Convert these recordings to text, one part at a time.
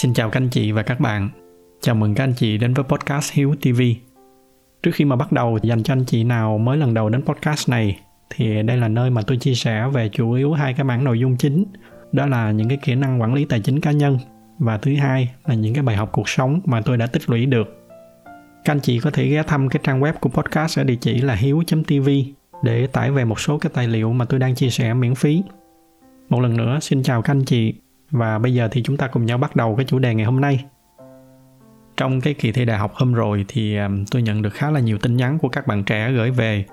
Xin chào các anh chị và các bạn. Chào mừng các anh chị đến với podcast Hiếu TV. Trước khi mà bắt đầu, dành cho anh chị nào mới lần đầu đến podcast này, thì đây là nơi mà tôi chia sẻ về chủ yếu hai cái mảng nội dung chính đó là những cái kỹ năng quản lý tài chính cá nhân và thứ hai là những cái bài học cuộc sống mà tôi đã tích lũy được các anh chị có thể ghé thăm cái trang web của podcast ở địa chỉ là hiếu.tv để tải về một số cái tài liệu mà tôi đang chia sẻ miễn phí. Một lần nữa, xin chào các anh chị và bây giờ thì chúng ta cùng nhau bắt đầu cái chủ đề ngày hôm nay. Trong cái kỳ thi đại học hôm rồi thì à, tôi nhận được khá là nhiều tin nhắn của các bạn trẻ gửi về.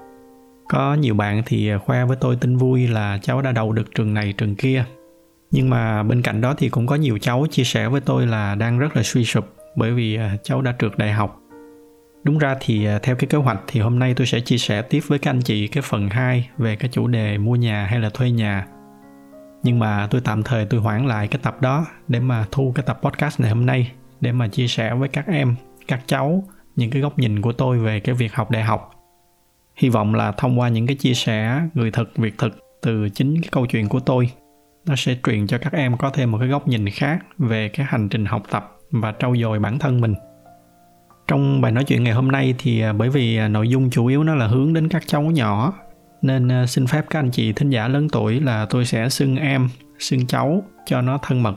Có nhiều bạn thì khoe với tôi tin vui là cháu đã đậu được trường này, trường kia. Nhưng mà bên cạnh đó thì cũng có nhiều cháu chia sẻ với tôi là đang rất là suy sụp bởi vì à, cháu đã trượt đại học Đúng ra thì à, theo cái kế hoạch thì hôm nay tôi sẽ chia sẻ tiếp với các anh chị cái phần 2 về cái chủ đề mua nhà hay là thuê nhà. Nhưng mà tôi tạm thời tôi hoãn lại cái tập đó để mà thu cái tập podcast này hôm nay để mà chia sẻ với các em, các cháu những cái góc nhìn của tôi về cái việc học đại học. Hy vọng là thông qua những cái chia sẻ người thực việc thực từ chính cái câu chuyện của tôi nó sẽ truyền cho các em có thêm một cái góc nhìn khác về cái hành trình học tập và trau dồi bản thân mình trong bài nói chuyện ngày hôm nay thì à, bởi vì à, nội dung chủ yếu nó là hướng đến các cháu nhỏ nên ờ, xin phép các anh chị thính giả lớn tuổi là tôi sẽ xưng em, xưng cháu cho nó thân mật.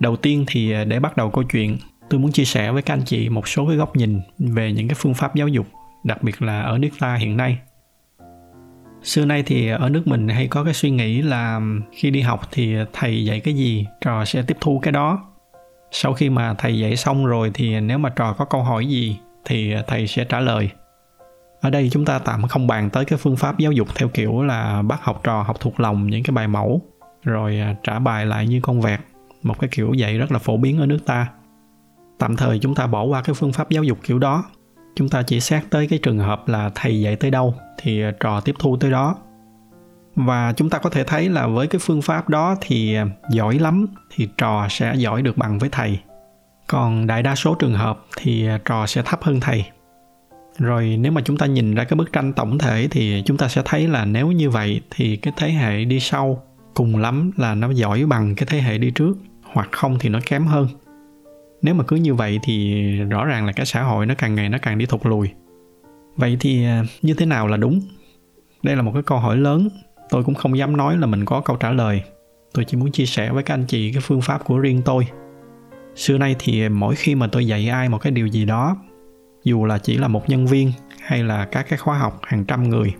Đầu tiên thì ờ, để bắt đầu câu chuyện, tôi muốn chia sẻ với các anh chị một số cái góc nhìn về những cái phương pháp giáo dục, đặc biệt là ở nước ta hiện nay. Xưa nay thì ở nước mình hay có cái suy nghĩ là khi đi học thì thầy dạy cái gì, trò sẽ tiếp thu cái đó. Sau khi mà thầy dạy xong rồi thì nếu mà trò có câu hỏi gì thì thầy sẽ trả lời ở đây chúng ta tạm không bàn tới cái phương pháp giáo dục theo kiểu là bắt học trò, học thuộc lòng, những cái bài mẫu, rồi à, trả bài lại như con vẹt, một cái kiểu dạy rất là phổ biến ở nước ta. Tạm thời chúng ta bỏ qua cái phương pháp giáo dục kiểu đó. Chúng ta chỉ xét tới cái trường hợp là thầy dạy tới đâu thì à, trò tiếp thu tới đó. Và chúng ta có thể thấy là với cái phương pháp đó thì à, giỏi lắm thì trò sẽ giỏi được bằng với thầy. Còn đại đa số trường hợp thì trò sẽ thấp hơn thầy rồi nếu mà chúng ta nhìn ra cái bức tranh tổng thể thì chúng ta sẽ thấy là nếu như vậy thì cái thế hệ đi sau cùng lắm là nó giỏi bằng cái thế hệ đi trước, hoặc không thì nó kém hơn. Nếu mà cứ như vậy thì rõ ràng là cái xã hội nó càng ngày nó càng đi thụt lùi. Vậy thì à, như thế nào là đúng? Đây là một cái câu hỏi lớn. Tôi cũng không dám nói là mình có câu trả lời. Tôi chỉ muốn chia sẻ với các anh chị cái phương pháp của riêng tôi. Xưa nay thì mỗi khi mà tôi dạy ai một cái điều gì đó dù là chỉ là một nhân viên hay là các cái khóa học hàng trăm người,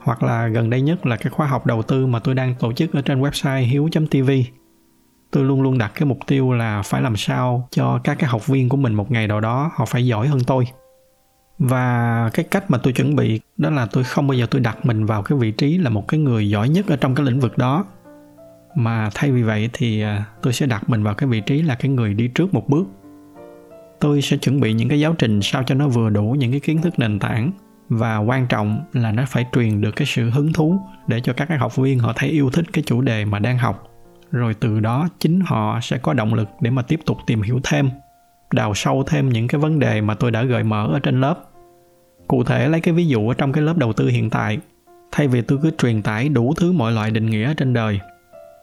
hoặc là gần đây nhất là cái khóa học đầu tư mà tôi đang tổ chức ở trên website hiếu.tv tôi luôn luôn đặt cái mục tiêu là phải làm sao cho các cái học viên của mình một ngày nào đó họ phải giỏi hơn tôi. Và cái cách mà tôi chuẩn bị đó là tôi không bao giờ tôi đặt mình vào cái vị trí là một cái người giỏi nhất ở trong cái lĩnh vực đó. Mà thay vì vậy thì à, tôi sẽ đặt mình vào cái vị trí là cái người đi trước một bước tôi sẽ chuẩn bị những cái giáo trình sao cho nó vừa đủ những cái kiến thức nền tảng. Và quan trọng là nó phải truyền được cái sự hứng thú để cho các cái học viên họ thấy yêu thích cái chủ đề mà đang học. Rồi từ đó chính họ sẽ có động lực để mà tiếp tục tìm hiểu thêm, đào sâu thêm những cái vấn đề mà tôi đã gợi mở ở trên lớp. Cụ thể lấy cái ví dụ ở trong cái lớp đầu tư hiện tại. Thay vì tôi cứ truyền tải đủ thứ mọi loại định nghĩa trên đời,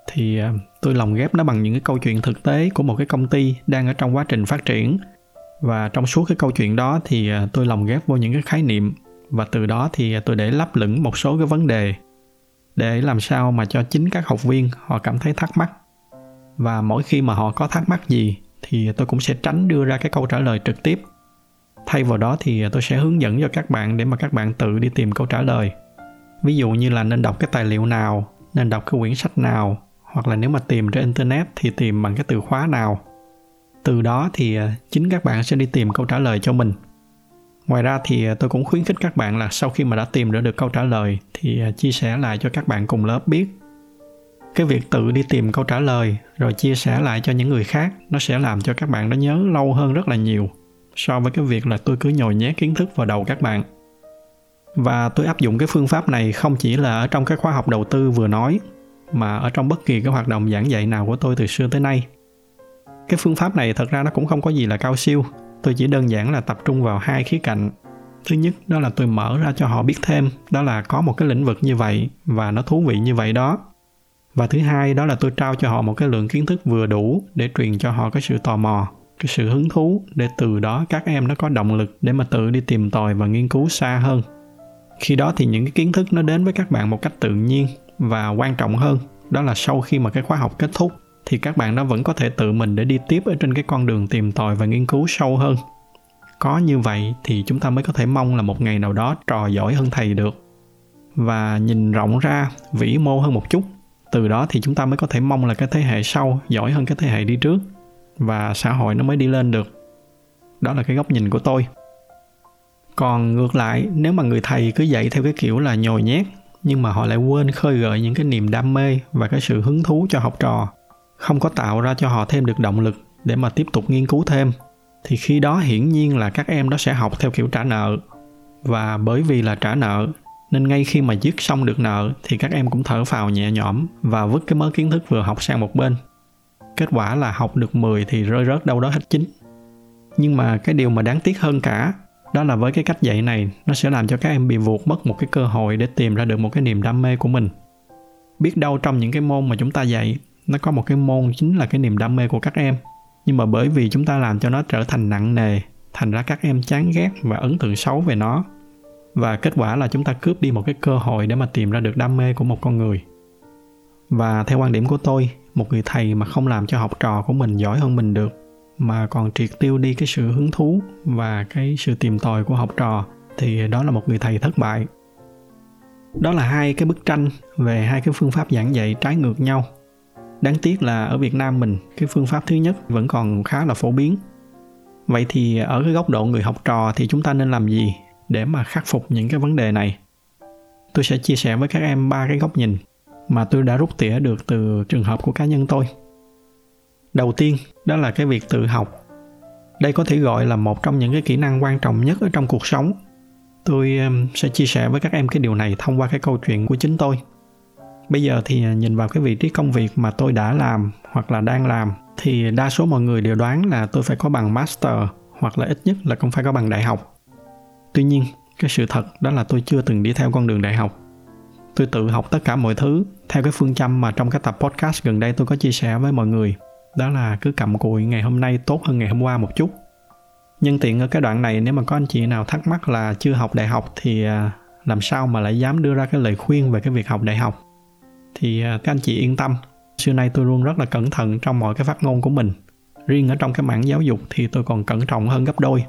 thì ờ, tôi lồng ghép nó bằng những cái câu chuyện thực tế của một cái công ty đang ở trong quá trình phát triển và trong suốt cái câu chuyện đó thì à, tôi lồng ghép vô những cái khái niệm. Và từ đó thì à, tôi để lắp lửng một số cái vấn đề để làm sao mà cho chính các học viên họ cảm thấy thắc mắc. Và mỗi khi mà họ có thắc mắc gì thì tôi cũng sẽ tránh đưa ra cái câu trả lời trực tiếp. Thay vào đó thì à, tôi sẽ hướng dẫn cho các bạn để mà các bạn tự đi tìm câu trả lời. Ví dụ như là nên đọc cái tài liệu nào, nên đọc cái quyển sách nào, hoặc là nếu mà tìm trên internet thì tìm bằng cái từ khóa nào từ đó thì à, chính các bạn sẽ đi tìm câu trả lời cho mình. Ngoài ra thì à, tôi cũng khuyến khích các bạn là sau khi mà đã tìm ra được câu trả lời thì à, chia sẻ lại cho các bạn cùng lớp biết. Cái việc tự đi tìm câu trả lời rồi chia sẻ lại cho những người khác, nó sẽ làm cho các bạn nó nhớ lâu hơn rất là nhiều so với cái việc là tôi cứ nhồi nhét kiến thức vào đầu các bạn. Và tôi áp dụng cái phương pháp này không chỉ là ở trong cái khóa học đầu tư vừa nói, mà ở trong bất kỳ cái hoạt động giảng dạy nào của tôi từ xưa tới nay cái phương pháp này thật ra nó cũng không có gì là cao siêu. Tôi chỉ đơn giản là tập trung vào hai khía cạnh. Thứ nhất, đó là tôi mở ra cho họ biết thêm, đó là có một cái lĩnh vực như vậy và nó thú vị như vậy đó. Và thứ hai, đó là tôi trao cho họ một cái lượng kiến thức vừa đủ để truyền cho họ cái sự tò mò, cái sự hứng thú để từ đó các em nó có động lực để mà tự đi tìm tòi và nghiên cứu xa hơn. Khi đó thì những cái kiến thức nó đến với các bạn một cách tự nhiên và quan trọng hơn, đó là sau khi mà cái khóa học kết thúc thì các bạn nó vẫn có thể tự mình để đi tiếp ở trên cái con đường tìm tòi và nghiên cứu sâu hơn. Có như vậy thì chúng ta mới có thể mong là một ngày nào đó trò giỏi hơn thầy được. Và nhìn rộng ra, vĩ mô hơn một chút, từ đó thì chúng ta mới có thể mong là cái thế hệ sau giỏi hơn cái thế hệ đi trước và xã hội nó mới đi lên được. Đó là cái góc nhìn của tôi. Còn ngược lại, nếu mà người thầy cứ dạy theo cái kiểu là nhồi nhét, nhưng mà họ lại quên khơi gợi những cái niềm đam mê và cái sự hứng thú cho học trò không có tạo ra cho họ thêm được động lực để mà tiếp tục nghiên cứu thêm, thì khi đó hiển nhiên là các em đó sẽ học theo kiểu trả nợ. Và bởi vì là trả nợ, nên ngay khi mà dứt xong được nợ thì các em cũng thở phào nhẹ nhõm và vứt cái mớ kiến thức vừa học sang một bên. Kết quả là học được 10 thì rơi rớt đâu đó hết chín. Nhưng mà cái điều mà đáng tiếc hơn cả, đó là với cái cách dạy này, nó sẽ làm cho các em bị vụt mất một cái cơ hội để tìm ra được một cái niềm đam mê của mình. Biết đâu trong những cái môn mà chúng ta dạy nó có một cái môn chính là cái niềm đam mê của các em. Nhưng mà bởi vì chúng ta làm cho nó trở thành nặng nề, thành ra các em chán ghét và ấn tượng xấu về nó. Và kết quả là chúng ta cướp đi một cái cơ hội để mà tìm ra được đam mê của một con người. Và theo quan điểm của tôi, một người thầy mà không làm cho học trò của mình giỏi hơn mình được, mà còn triệt tiêu đi cái sự hứng thú và cái sự tìm tòi của học trò, thì đó là một người thầy thất bại. Đó là hai cái bức tranh về hai cái phương pháp giảng dạy trái ngược nhau đáng tiếc là ở việt nam mình, cái phương pháp thứ nhất vẫn còn khá là phổ biến. Vậy thì ở cái góc độ người học trò thì chúng ta nên làm gì để mà khắc phục những cái vấn đề này? Tôi sẽ chia sẻ với các em ba cái góc nhìn mà tôi đã rút tỉa được từ trường hợp của cá nhân tôi. Đầu tiên, đó là cái việc tự học. Đây có thể gọi là một trong những cái kỹ năng quan trọng nhất ở trong cuộc sống. Tôi sẽ chia sẻ với các em cái điều này thông qua cái câu chuyện của chính tôi bây giờ thì nhìn vào cái vị trí công việc mà tôi đã làm hoặc là đang làm, thì đa số mọi người đều đoán là tôi phải có bằng master hoặc là ít nhất là cũng phải có bằng đại học. Tuy nhiên, cái sự thật đó là tôi chưa từng đi theo con đường đại học. Tôi tự học tất cả mọi thứ theo cái phương châm mà trong các tập podcast gần đây tôi có chia sẻ với mọi người, đó là cứ cầm cùi ngày hôm nay tốt hơn ngày hôm qua một chút. Nhân tiện ở cái đoạn này, nếu mà có anh chị nào thắc mắc là chưa học đại học thì à, làm sao mà lại dám đưa ra cái lời khuyên về cái việc học đại học? Thì à, các anh chị yên tâm. Xưa nay tôi luôn rất là cẩn thận trong mọi cái phát ngôn của mình. Riêng ở trong cái mảng giáo dục thì tôi còn cẩn trọng hơn gấp đôi.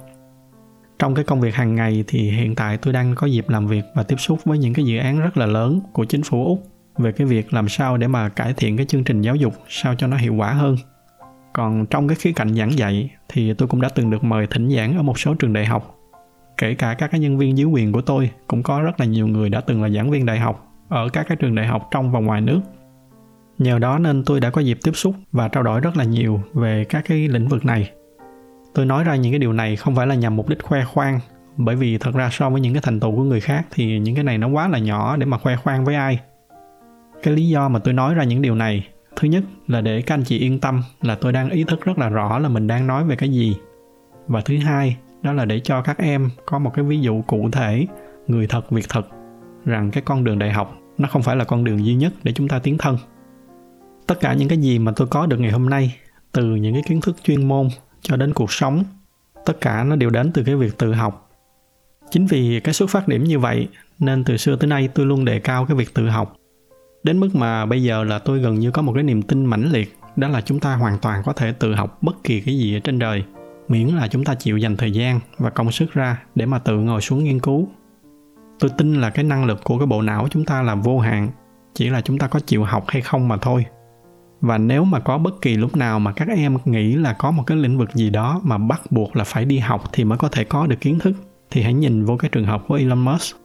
Trong cái công việc hàng ngày thì hiện tại tôi đang có dịp làm việc và tiếp xúc với những cái dự án rất là lớn của chính phủ úc về cái việc làm sao để mà cải thiện cái chương trình giáo dục sao cho nó hiệu quả hơn. Còn trong cái khía cạnh giảng dạy thì tôi cũng đã từng được mời thỉnh giảng ở một số trường đại học. Kể cả các cái nhân viên dưới quyền của tôi cũng có rất là nhiều người đã từng là giảng viên đại học ở các cái trường đại học trong và ngoài nước. Nhờ đó nên tôi đã có dịp tiếp xúc và trao đổi rất là nhiều về các cái lĩnh vực này. Tôi nói ra những cái điều này không phải là nhằm mục đích khoe khoang, bởi vì thật ra so với những cái thành tựu của người khác thì những cái này nó quá là nhỏ để mà khoe khoang với ai. Cái lý do mà tôi nói ra những điều này, thứ nhất là để các anh chị yên tâm là tôi đang ý thức rất là rõ là mình đang nói về cái gì. Và thứ hai đó là để cho các em có một cái ví dụ cụ thể, người thật, việc thật rằng cái con đường đại học nó không phải là con đường duy nhất để chúng ta tiến thân. Tất cả những cái gì mà tôi có được ngày hôm nay, từ những cái kiến thức chuyên môn cho đến cuộc sống, tất cả nó đều đến từ cái việc tự học. Chính vì cái xuất phát điểm như vậy, nên từ xưa tới nay tôi luôn đề cao cái việc tự học. Đến mức mà bây giờ là tôi gần như có một cái niềm tin mãnh liệt, đó là chúng ta hoàn toàn có thể tự học bất kỳ cái gì ở trên đời, miễn là chúng ta chịu dành thời gian và công sức ra để mà tự ngồi xuống nghiên cứu tôi tin là cái năng lực của cái bộ não chúng ta là vô hạn, chỉ là chúng ta có chịu học hay không mà thôi. Và nếu mà có bất kỳ lúc nào mà các em nghĩ là có một cái lĩnh vực gì đó mà bắt buộc là phải đi học thì mới có thể có được kiến thức, thì hãy nhìn vô cái trường hợp của Elon Musk.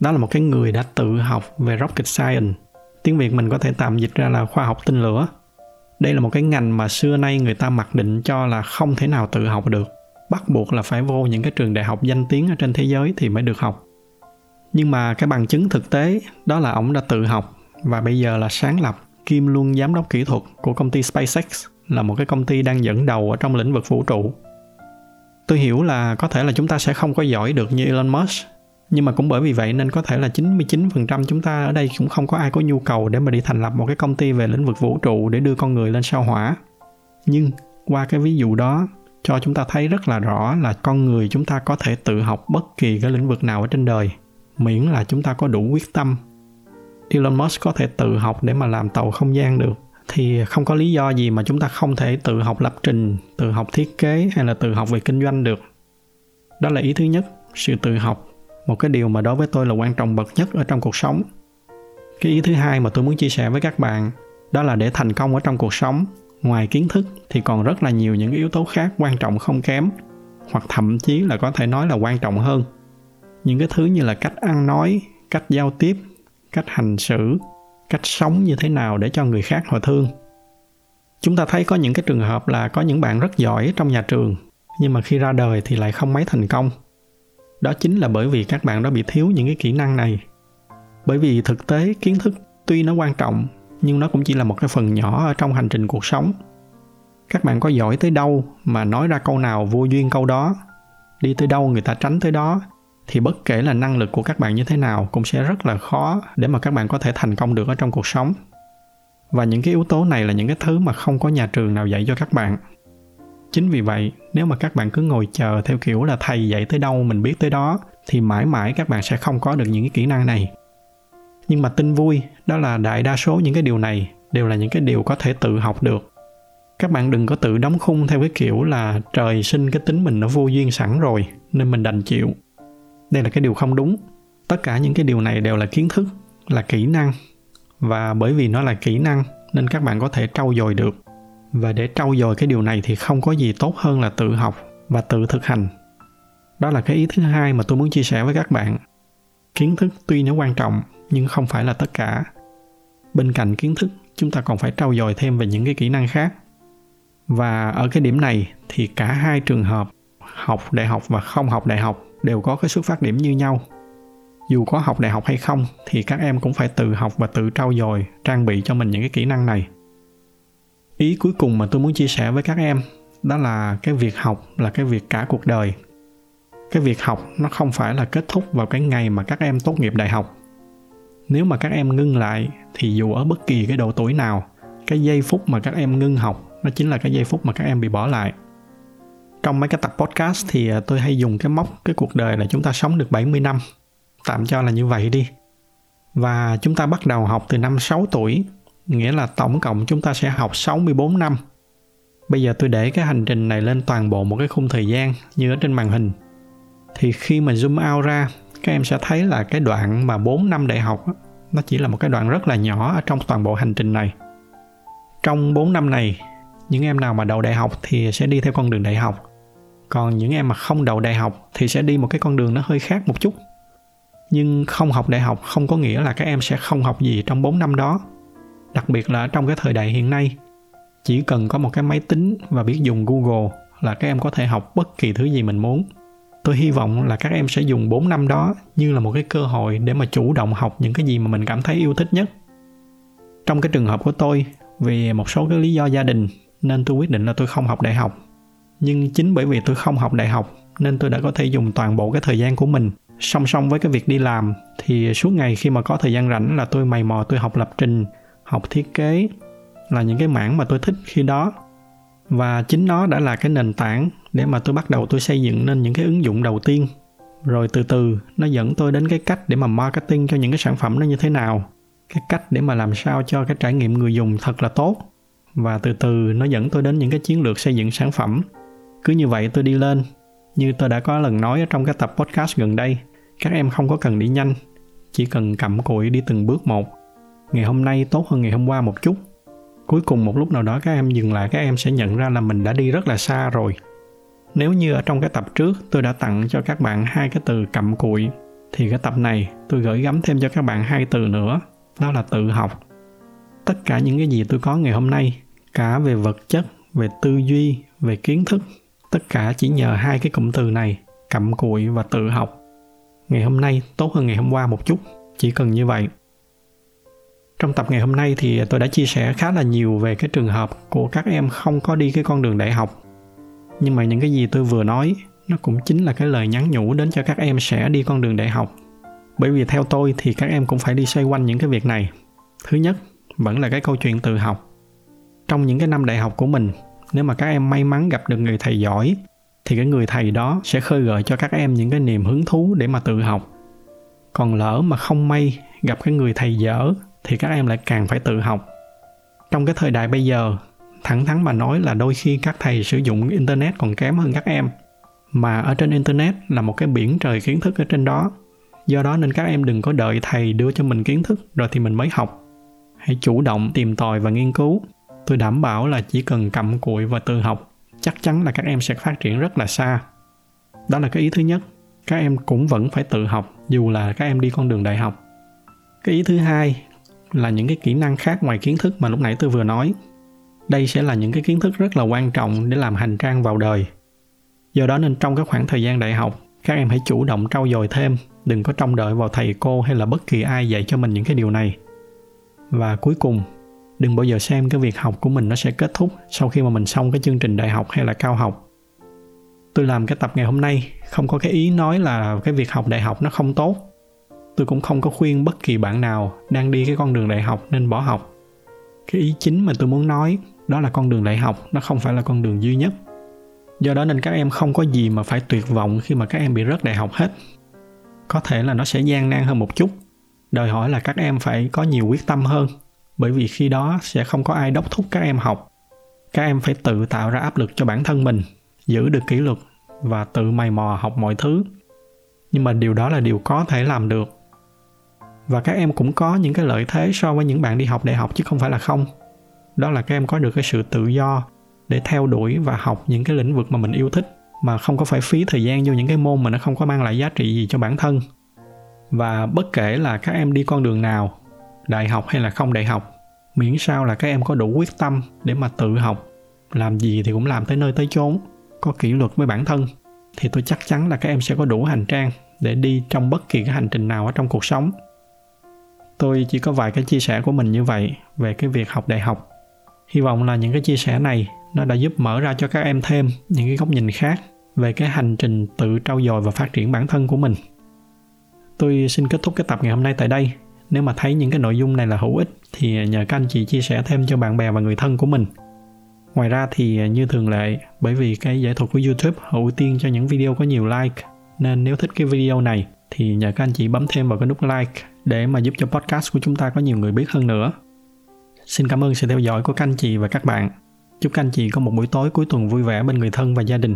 Đó là một cái người đã tự học về rocket science. Tiếng việt mình có thể tạm dịch ra là khoa học tên lửa. Đây là một cái ngành mà xưa nay người ta mặc định cho là không thể nào tự học được. Bắt buộc là phải vô những cái trường đại học danh tiếng ở trên thế giới thì mới được học nhưng mà cái bằng chứng thực tế, đó là ông đã tự học. Và bây giờ là sáng lập kim luôn giám đốc kỹ thuật của công ty SpaceX, là một cái công ty đang dẫn đầu ở trong lĩnh vực vũ trụ. Tôi hiểu là có thể là chúng ta sẽ không có giỏi được như Elon Musk, nhưng mà cũng bởi vì vậy nên có thể là 99% chúng ta ở đây cũng không có ai có nhu cầu để mà đi thành lập một cái công ty về lĩnh vực vũ trụ để đưa con người lên sao hỏa. Nhưng qua cái ví dụ đó, cho chúng ta thấy rất là rõ là con người chúng ta có thể tự học bất kỳ cái lĩnh vực nào ở trên đời miễn là chúng ta có đủ quyết tâm Elon Musk có thể tự học để mà làm tàu không gian được thì không có lý do gì mà chúng ta không thể tự học lập trình, tự học thiết kế hay là tự học về kinh doanh được. Đó là ý thứ nhất, sự tự học, một cái điều mà đối với tôi là quan trọng bậc nhất ở trong cuộc sống. Cái ý thứ hai mà tôi muốn chia sẻ với các bạn, đó là để thành công ở trong cuộc sống, ngoài kiến thức thì còn rất là nhiều những yếu tố khác quan trọng không kém, hoặc thậm chí là có thể nói là quan trọng hơn. Những cái thứ như là cách ăn nói, cách giao tiếp, cách hành xử cách sống như thế nào để cho người khác họ thương. Chúng ta thấy có những cái trường hợp là có những bạn rất giỏi trong nhà trường nhưng mà khi ra đời thì lại không mấy thành công. Đó chính là bởi vì các bạn đó bị thiếu những cái kỹ năng này. Bởi vì thực tế kiến thức tuy nó quan trọng nhưng nó cũng chỉ là một cái phần nhỏ ở trong hành trình cuộc sống. Các bạn có giỏi tới đâu mà nói ra câu nào vô duyên câu đó đi tới đâu người ta tránh tới đó thì bất kể là năng lực của các bạn như thế nào cũng sẽ rất là khó để mà các bạn có thể thành công được ở trong cuộc sống. Và những cái yếu tố này là những cái thứ mà không có nhà trường nào dạy cho các bạn. Chính vì vậy, nếu mà các bạn cứ ngồi chờ theo kiểu là thầy dạy tới đâu mình biết tới đó, thì mãi mãi các bạn sẽ không có được những cái kỹ năng này. Nhưng mà tin vui, đó là đại đa số những cái điều này đều là những cái điều có thể tự học được. Các bạn đừng có tự đóng khung theo cái kiểu là trời sinh cái tính mình nó vô duyên sẵn rồi, nên mình đành chịu đây là cái điều không đúng. Tất cả những cái điều này đều là kiến thức, là kỹ năng. Và bởi vì nó là kỹ năng, nên các bạn có thể trau dồi được. Và để trau dồi cái điều này thì không có gì tốt hơn là tự học và tự thực hành. Đó là cái ý thứ hai mà tôi muốn chia sẻ với các bạn. Kiến thức tuy nó quan trọng, nhưng không phải là tất cả. Bên cạnh kiến thức, chúng ta còn phải trau dồi thêm về những cái kỹ năng khác. Và ở cái điểm này thì cả hai trường hợp, học đại học và không học đại học đều có cái xuất phát điểm như nhau. Dù có học đại học hay không, thì các em cũng phải tự học và tự trau dồi, trang bị cho mình những cái kỹ năng này. Ý cuối cùng mà tôi muốn chia sẻ với các em, đó là cái việc học là cái việc cả cuộc đời. Cái việc học nó không phải là kết thúc vào cái ngày mà các em tốt nghiệp đại học. Nếu mà các em ngưng lại, thì dù ở bất kỳ cái độ tuổi nào, cái giây phút mà các em ngưng học, nó chính là cái giây phút mà các em bị bỏ lại trong mấy cái tập podcast thì à, tôi hay dùng cái mốc cái cuộc đời là chúng ta sống được 70 năm. Tạm cho là như vậy đi. Và chúng ta bắt đầu học từ năm 6 tuổi, nghĩa là tổng cộng chúng ta sẽ học 64 năm. Bây giờ tôi để cái hành trình này lên toàn bộ một cái khung thời gian như ở trên màn hình. Thì khi mà zoom out ra, các em sẽ thấy là cái đoạn mà 4 năm đại học nó chỉ là một cái đoạn rất là nhỏ ở trong toàn bộ hành trình này. Trong 4 năm này, những em nào mà đậu đại học thì sẽ đi theo con đường đại học còn những em mà không đậu đại học thì sẽ đi một cái con đường nó hơi khác một chút. Nhưng không học đại học không có nghĩa là các em sẽ không học gì trong 4 năm đó. Đặc biệt là trong cái thời đại hiện nay, chỉ cần có một cái máy tính và biết dùng google là các em có thể học bất kỳ thứ gì mình muốn. Tôi hy vọng là các em sẽ dùng 4 năm đó như là một cái cơ hội để mà chủ động học những cái gì mà mình cảm thấy yêu thích nhất. Trong cái trường hợp của tôi, vì một số cái lý do gia đình, nên tôi quyết định là tôi không học đại học nhưng chính bởi vì tôi không học đại học, nên tôi đã có thể dùng toàn bộ cái thời gian của mình. Song song với cái việc đi làm, thì suốt ngày khi mà có thời gian rảnh là tôi mày mò, tôi học lập trình, học thiết kế là những cái mảng mà tôi thích khi đó. Và chính nó đã là cái nền tảng để mà tôi bắt đầu tôi xây dựng nên những cái ứng dụng đầu tiên. Rồi từ từ, nó dẫn tôi đến cái cách để mà marketing cho những cái sản phẩm nó như thế nào, cái cách để mà làm sao cho cái trải nghiệm người dùng thật là tốt. Và từ từ, nó dẫn tôi đến những cái chiến lược xây dựng sản phẩm cứ như vậy tôi đi lên. Như tôi đã có lần nói ở trong cái tập podcast gần đây, các em không có cần đi nhanh. Chỉ cần cặm cụi đi từng bước một. Ngày hôm nay tốt hơn ngày hôm qua một chút. Cuối cùng một lúc nào đó các em dừng lại, các em sẽ nhận ra là mình đã đi rất là xa rồi. Nếu như ở trong cái tập trước, tôi đã tặng cho các bạn hai cái từ cặm cụi, thì cái tập này tôi gửi gắm thêm cho các bạn hai từ nữa. Đó là tự học. Tất cả những cái gì tôi có ngày hôm nay, cả về vật chất, về tư duy, về kiến thức tất cả chỉ nhờ hai cái cụm từ này, cặm cụi và tự học. Ngày hôm nay tốt hơn ngày hôm qua một chút, chỉ cần như vậy. Trong tập ngày hôm nay thì tôi đã chia sẻ khá là nhiều về cái trường hợp của các em không có đi cái con đường đại học. Nhưng mà những cái gì tôi vừa nói, nó cũng chính là cái lời nhắn nhủ đến cho các em sẽ đi con đường đại học. Bởi vì theo tôi thì các em cũng phải đi xoay quanh những cái việc này. Thứ nhất, vẫn là cái câu chuyện tự học. Trong những cái năm đại học của mình nếu mà các em may mắn gặp được người thầy giỏi, thì cái người thầy đó sẽ khơi gợi cho các em những cái niềm hứng thú để mà tự học. Còn lỡ mà không may gặp cái người thầy dở, thì các em lại càng phải tự học. Trong cái thời đại bây giờ, thẳng thắn mà nói là đôi khi các thầy sử dụng internet còn kém hơn các em. Mà ở trên internet là một cái biển trời kiến thức ở trên đó. Do đó nên các em đừng có đợi thầy đưa cho mình kiến thức rồi thì mình mới học. Hãy chủ động tìm tòi và nghiên cứu tôi đảm bảo là chỉ cần cầm cụi và tự học, chắc chắn là các em sẽ phát triển rất là xa. Đó là cái ý thứ nhất. Các em cũng vẫn phải tự học, dù là các em đi con đường đại học. Cái ý thứ hai là những cái kỹ năng khác ngoài kiến thức mà lúc nãy tôi vừa nói. Đây sẽ là những cái kiến thức rất là quan trọng để làm hành trang vào đời. Do đó nên trong các khoảng thời gian đại học, các em hãy chủ động trau dồi thêm, đừng có trông đợi vào thầy cô hay là bất kỳ ai dạy cho mình những cái điều này. Và cuối cùng đừng bao giờ xem cái việc học của mình nó sẽ kết thúc sau khi mà mình xong cái chương trình đại học hay là cao học. Tôi làm cái tập ngày hôm nay, không có cái ý nói là cái việc học đại học nó không tốt. Tôi cũng không có khuyên bất kỳ bạn nào đang đi cái con đường đại học nên bỏ học. Cái ý chính mà tôi muốn nói đó là con đường đại học nó không phải là con đường duy nhất. Do đó nên các em không có gì mà phải tuyệt vọng khi mà các em bị rớt đại học hết. Có thể là nó sẽ gian nan hơn một chút. Đòi hỏi là các em phải có nhiều quyết tâm hơn bởi vì khi đó sẽ không có ai đốc thúc các em học. Các em phải tự tạo ra áp lực cho bản thân mình, giữ được kỷ luật và tự mày mò học mọi thứ. Nhưng mà điều đó là điều có thể làm được. Và các em cũng có những cái lợi thế so với những bạn đi học đại học chứ không phải là không. Đó là các em có được cái sự tự do để theo đuổi và học những cái lĩnh vực mà mình yêu thích, mà không có phải phí thời gian vô những cái môn mà nó không có mang lại giá trị gì cho bản thân. Và bất kể là các em đi con đường nào đại học hay là không đại học? Miễn sao là các em có đủ quyết tâm để mà tự học. Làm gì thì cũng làm tới nơi tới chốn. Có kỷ luật với bản thân, thì tôi chắc chắn là các em sẽ có đủ hành trang để đi trong bất kỳ cái hành trình nào ở trong cuộc sống. Tôi chỉ có vài cái chia sẻ của mình như vậy về cái việc học đại học. Hy vọng là những cái chia sẻ này nó đã giúp mở ra cho các em thêm những cái góc nhìn khác về cái hành trình tự trau dồi và phát triển bản thân của mình. Tôi xin kết thúc cái tập ngày hôm nay tại đây nếu mà thấy những cái nội dung này là hữu ích, thì nhờ các anh chị chia sẻ thêm cho bạn bè và người thân của mình. Ngoài ra thì như thường lệ, bởi vì cái giải thuật của youtube ưu tiên cho những video có nhiều like, nên nếu thích cái video này thì nhờ các anh chị bấm thêm vào cái nút like để mà giúp cho podcast của chúng ta có nhiều người biết hơn nữa. Xin cảm ơn sự theo dõi của các anh chị và các bạn. Chúc các anh chị có một buổi tối cuối tuần vui vẻ bên người thân và gia đình.